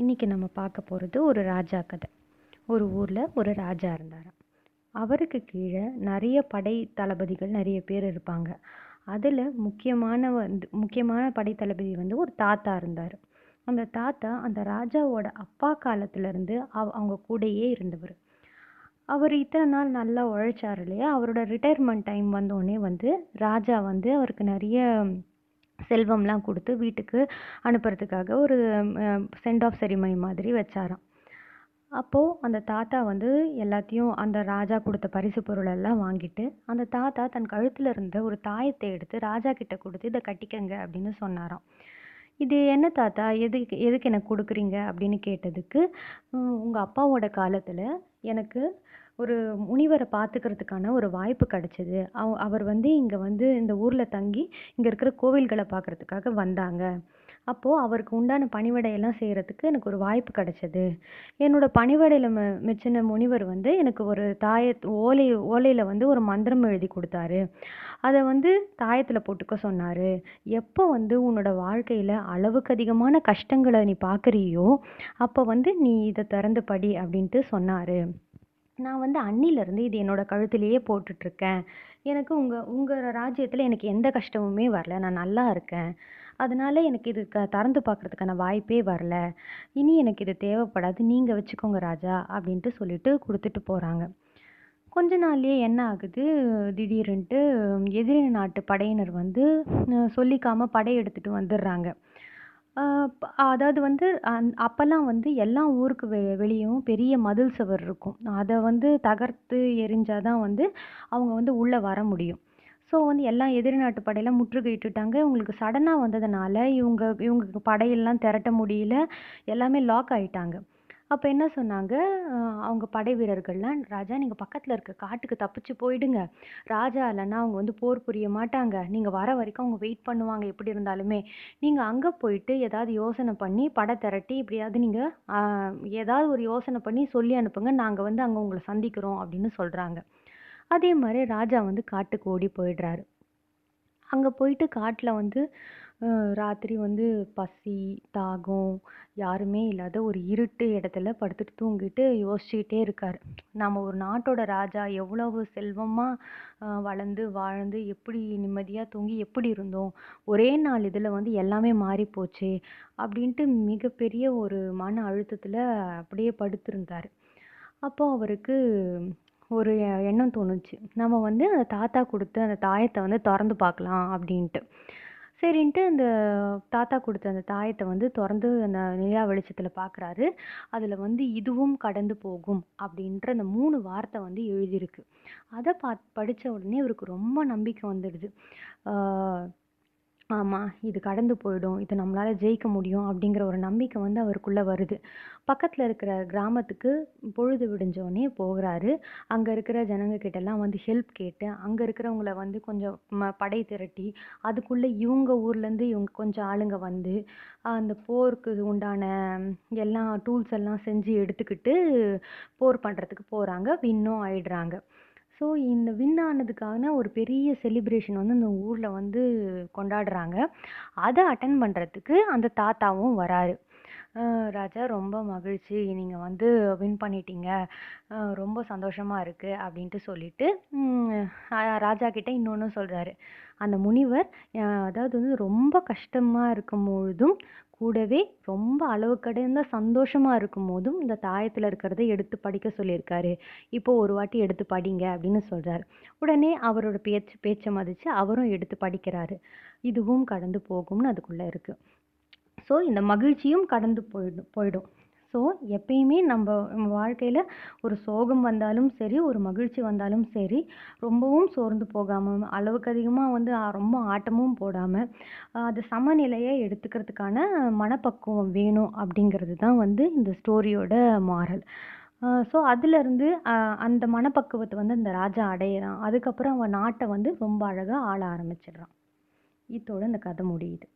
இன்றைக்கி நம்ம பார்க்க போகிறது ஒரு ராஜா கதை. ஒரு ஊரில் ஒரு ராஜா இருந்தாராம். அவருக்கு கீழே நிறைய படை தளபதிகள் நிறைய பேர் இருப்பாங்க. அதில் முக்கியமான வந்து முக்கியமான படை தளபதி வந்து ஒரு தாத்தா இருந்தார். அந்த தாத்தா அந்த ராஜாவோட அப்பா காலத்துலேருந்து அவ அவங்க கூடயே இருந்தவர். அவர் இத்தனை நாள் நல்லா உழைச்சார் இல்லையா? அவரோட ரிட்டையர்மெண்ட் டைம் வந்தோடனே வந்து ராஜா வந்து அவருக்கு நிறைய செல்வம்லாம் கொடுத்து வீட்டுக்கு அனுப்புறதுக்காக ஒரு சென்ட் ஆஃப் செரிமனி மாதிரி வச்சாராம். அப்போது அந்த தாத்தா வந்து எல்லாத்தையும் அந்த ராஜா கொடுத்த பரிசு பொருளெல்லாம் வாங்கிட்டு அந்த தாத்தா தன் கழுத்தில் இருந்த ஒரு தாயத்தை எடுத்து ராஜா கிட்ட கொடுத்து இதை கட்டிக்கங்க அப்படின்னு சொன்னாராம். இது என்ன தாத்தா? எதுக்கு எதுக்கு எனக்கு கொடுக்குறீங்க? அப்படின்னு கேட்டதுக்கு உங்கள் அப்பாவோட காலத்தில் எனக்கு ஒரு முனிவரை பார்த்துக்கிறதுக்கான ஒரு வாய்ப்பு கிடச்சிது. அவ அவர் வந்து இங்கே வந்து இந்த ஊரில் தங்கி இங்கே இருக்கிற கோவில்களை பார்க்குறதுக்காக வந்தாங்க. அப்போது அவருக்கு உண்டான பணிவிடையெல்லாம் செய்கிறதுக்கு எனக்கு ஒரு வாய்ப்பு கிடச்சிது. என்னோடய பணிவிடையில் ம மெச்சின முனிவர் வந்து எனக்கு ஒரு தாய ஓலை ஓலையில் வந்து ஒரு மந்திரம் எழுதி கொடுத்தாரு. அதை வந்து தாயத்தில் போட்டுக்க சொன்னார். எப்போ வந்து உன்னோட வாழ்க்கையில் அளவுக்கு அதிகமான கஷ்டங்களை நீ பார்க்குறியோ அப்போ வந்து நீ இதை திறந்து படி அப்படின்ட்டு சொன்னார். நான் வந்து அன்னிலேருந்து இது என்னோட கழுத்துலேயே போட்டுட்ருக்கேன். எனக்கு உங்கள் உங்கள் ராஜ்யத்தில் எனக்கு எந்த கஷ்டமுமே வரல. நான் நல்லா இருக்கேன். அதனால எனக்கு இது க திறந்து பார்க்குறதுக்கான வாய்ப்பே வரல. இனி எனக்கு இது தேவைப்படாது. நீங்கள் வச்சுக்கோங்க ராஜா அப்படின்ட்டு சொல்லிட்டு கொடுத்துட்டு போகிறாங்க கொஞ்ச நாள்லேயே என்ன ஆகுது? திடீர்னுட்டு எதிரி நாட்டு படையினர் வந்து சொல்லிக்காமல் படை எடுத்துகிட்டு வந்துடுறாங்க அதாவது வந்து அந் அப்போல்லாம் வந்து எல்லா ஊருக்கு வெ வெளியும் பெரிய மதில் சுவர் இருக்கும். அதை வந்து தகர்த்து எறிஞ்சால் தான் வந்து அவங்க வந்து உள்ளே வர முடியும். ஸோ வந்து எல்லா எதிரி நாட்டு படையெல்லாம் முற்றுகையிட்டுட்டாங்க இவங்களுக்கு சடனாக வந்ததுனால இவங்க இவங்க படையெல்லாம் திரட்ட முடியல. எல்லாமே லாக் ஆகிட்டாங்க அப்போ என்ன சொன்னாங்க? அவங்க படை வீரர்கள்லாம் ராஜா நீங்கள் பக்கத்தில் இருக்க காட்டுக்கு தப்பிச்சு போயிடுங்க. ராஜா இல்லைன்னா அவங்க வந்து போர் புரிய மாட்டாங்க. நீங்கள் வர வரைக்கும் அவங்க வெயிட் பண்ணுவாங்க எப்படி இருந்தாலுமே. நீங்கள் அங்கே போயிட்டு ஏதாவது யோசனை பண்ணி படை திரட்டி எப்படியாவது நீங்கள் ஏதாவது ஒரு யோசனை பண்ணி சொல்லி அனுப்புங்க. நாங்கள் வந்து அங்கே உங்களை சந்திக்கிறோம் அப்படின்னு சொல்கிறாங்க அதே மாதிரி ராஜா வந்து காட்டுக்கு ஓடி போயிடுறாரு. அங்கே போயிட்டு காட்டில் வந்து ராத்திரி வந்து பசி தாகம் யாருமே இல்லாத ஒரு இருட்டு இடத்துல படுத்துட்டு தூங்கிட்டு யோசிச்சுக்கிட்டே இருக்கார். நம்ம ஒரு நாட்டோட ராஜா எவ்வளவு செல்வமாக வளர்ந்து வாழ்ந்து எப்படி நிம்மதியாக தூங்கி எப்படி இருந்தோம் ஒரே நாள் இதில் வந்து எல்லாமே மாறி போச்சு அப்படின்ட்டு மிகப்பெரிய ஒரு மன அழுத்தத்தில் அப்படியே படுத்திருந்தார். அப்போது அவருக்கு ஒரு எண்ணம் தோணுச்சு. நம்ம வந்து அந்த தாத்தா கொடுத்த அந்த தாயத்தை வந்து திறந்து பார்க்கலாம் அப்படின்ட்டு. சரின்ட்டு அந்த தாத்தா கொடுத்த அந்த தாயத்தை வந்து திறந்து அந்த நிலா வெளிச்சத்தில் பார்க்குறாரு அதில் வந்து இதுவும் கடந்து போகும் அப்படின்ற அந்த மூணு வார்த்தை வந்து எழுதியிருக்கு. அதை பா படித்த உடனே அவருக்கு ரொம்ப நம்பிக்கை வந்துடுது. ஆமாம் இது கடந்து போயிடும் இது நம்மளால் ஜெயிக்க முடியும் அப்படிங்கிற ஒரு நம்பிக்கை வந்து அவருக்குள்ளே வருது. பக்கத்தில் இருக்கிற கிராமத்துக்கு பொழுது விடிஞ்சோடனே போகிறாரு. அங்கே இருக்கிற ஜனங்க கிட்டலாம் வந்து ஹெல்ப் கேட்டு அங்கே இருக்கிறவங்கள வந்து கொஞ்சம் ம படை திரட்டி அதுக்குள்ளே இவங்க ஊர்லேருந்து இவங்க கொஞ்சம் ஆளுங்க வந்து அந்த போருக்கு உண்டான எல்லா டூல்ஸ் எல்லாம் செஞ்சு எடுத்துக்கிட்டு போர் பண்ணுறதுக்கு போகிறாங்க வின்னும் ஆயிடுறாங்க. ஸோ இந்த வின் ஆனதுக்கான ஒரு பெரிய செலிப்ரேஷன் வந்து இந்த ஊரில் வந்து கொண்டாடுறாங்க. அதை அட்டன் பண்ணுறதுக்கு அந்த தாத்தாவும் வராரு. ராஜா ரொம்ப மகிழ்ச்சி. நீங்கள் வந்து வின் பண்ணிட்டீங்க. ரொம்ப சந்தோஷமாக இருக்குது அப்படின்ட்டு சொல்லிட்டு ராஜா கிட்டே இன்னொன்று சொல்கிறாரு அந்த முனிவர் அதாவது வந்து ரொம்ப கஷ்டமாக இருக்கும் பொழுதும் கூடவே ரொம்ப அளவு கடந்த சந்தோஷமாக இருக்கும் போதும் இந்த தாயத்தில் இருக்கிறத எடுத்து படிக்க சொல்லியிருக்காரு. இப்போ ஒரு வாட்டி எடுத்து படிங்க அப்படின்னு சொல்கிறார் உடனே அவரோட பேச்சு பேச்சை மதித்து அவரும் எடுத்து படிக்கிறாரு. இதுவும் கடந்து போகும்னு அதுக்குள்ளே இருக்குது ஸோ இந்த மகிழ்ச்சியும் கடந்து போயிடும் போயிடும். ஸோ எப்பயுமே நம்ம நம்ம வாழ்க்கையில் ஒரு சோகம் வந்தாலும் சரி ஒரு மகிழ்ச்சி வந்தாலும் சரி ரொம்பவும் சோர்ந்து போகாமல் அளவுக்கு அதிகமாக வந்து ரொம்ப ஆட்டமும் போடாமல் அது சமநிலையை எடுத்துக்கிறதுக்கான மனப்பக்குவம் வேணும் அப்படிங்கிறது தான் வந்து இந்த ஸ்டோரியோட மாரல் ஸோ அதுலேருந்து அந்த மனப்பக்குவத்தை வந்து அந்த ராஜா அடையிறான். அதுக்கப்புறம் அவன் நாட்டை வந்து ரொம்ப அழகாக ஆள ஆரம்பிச்சிடுறான். இதோட இந்த கதை முடியுது.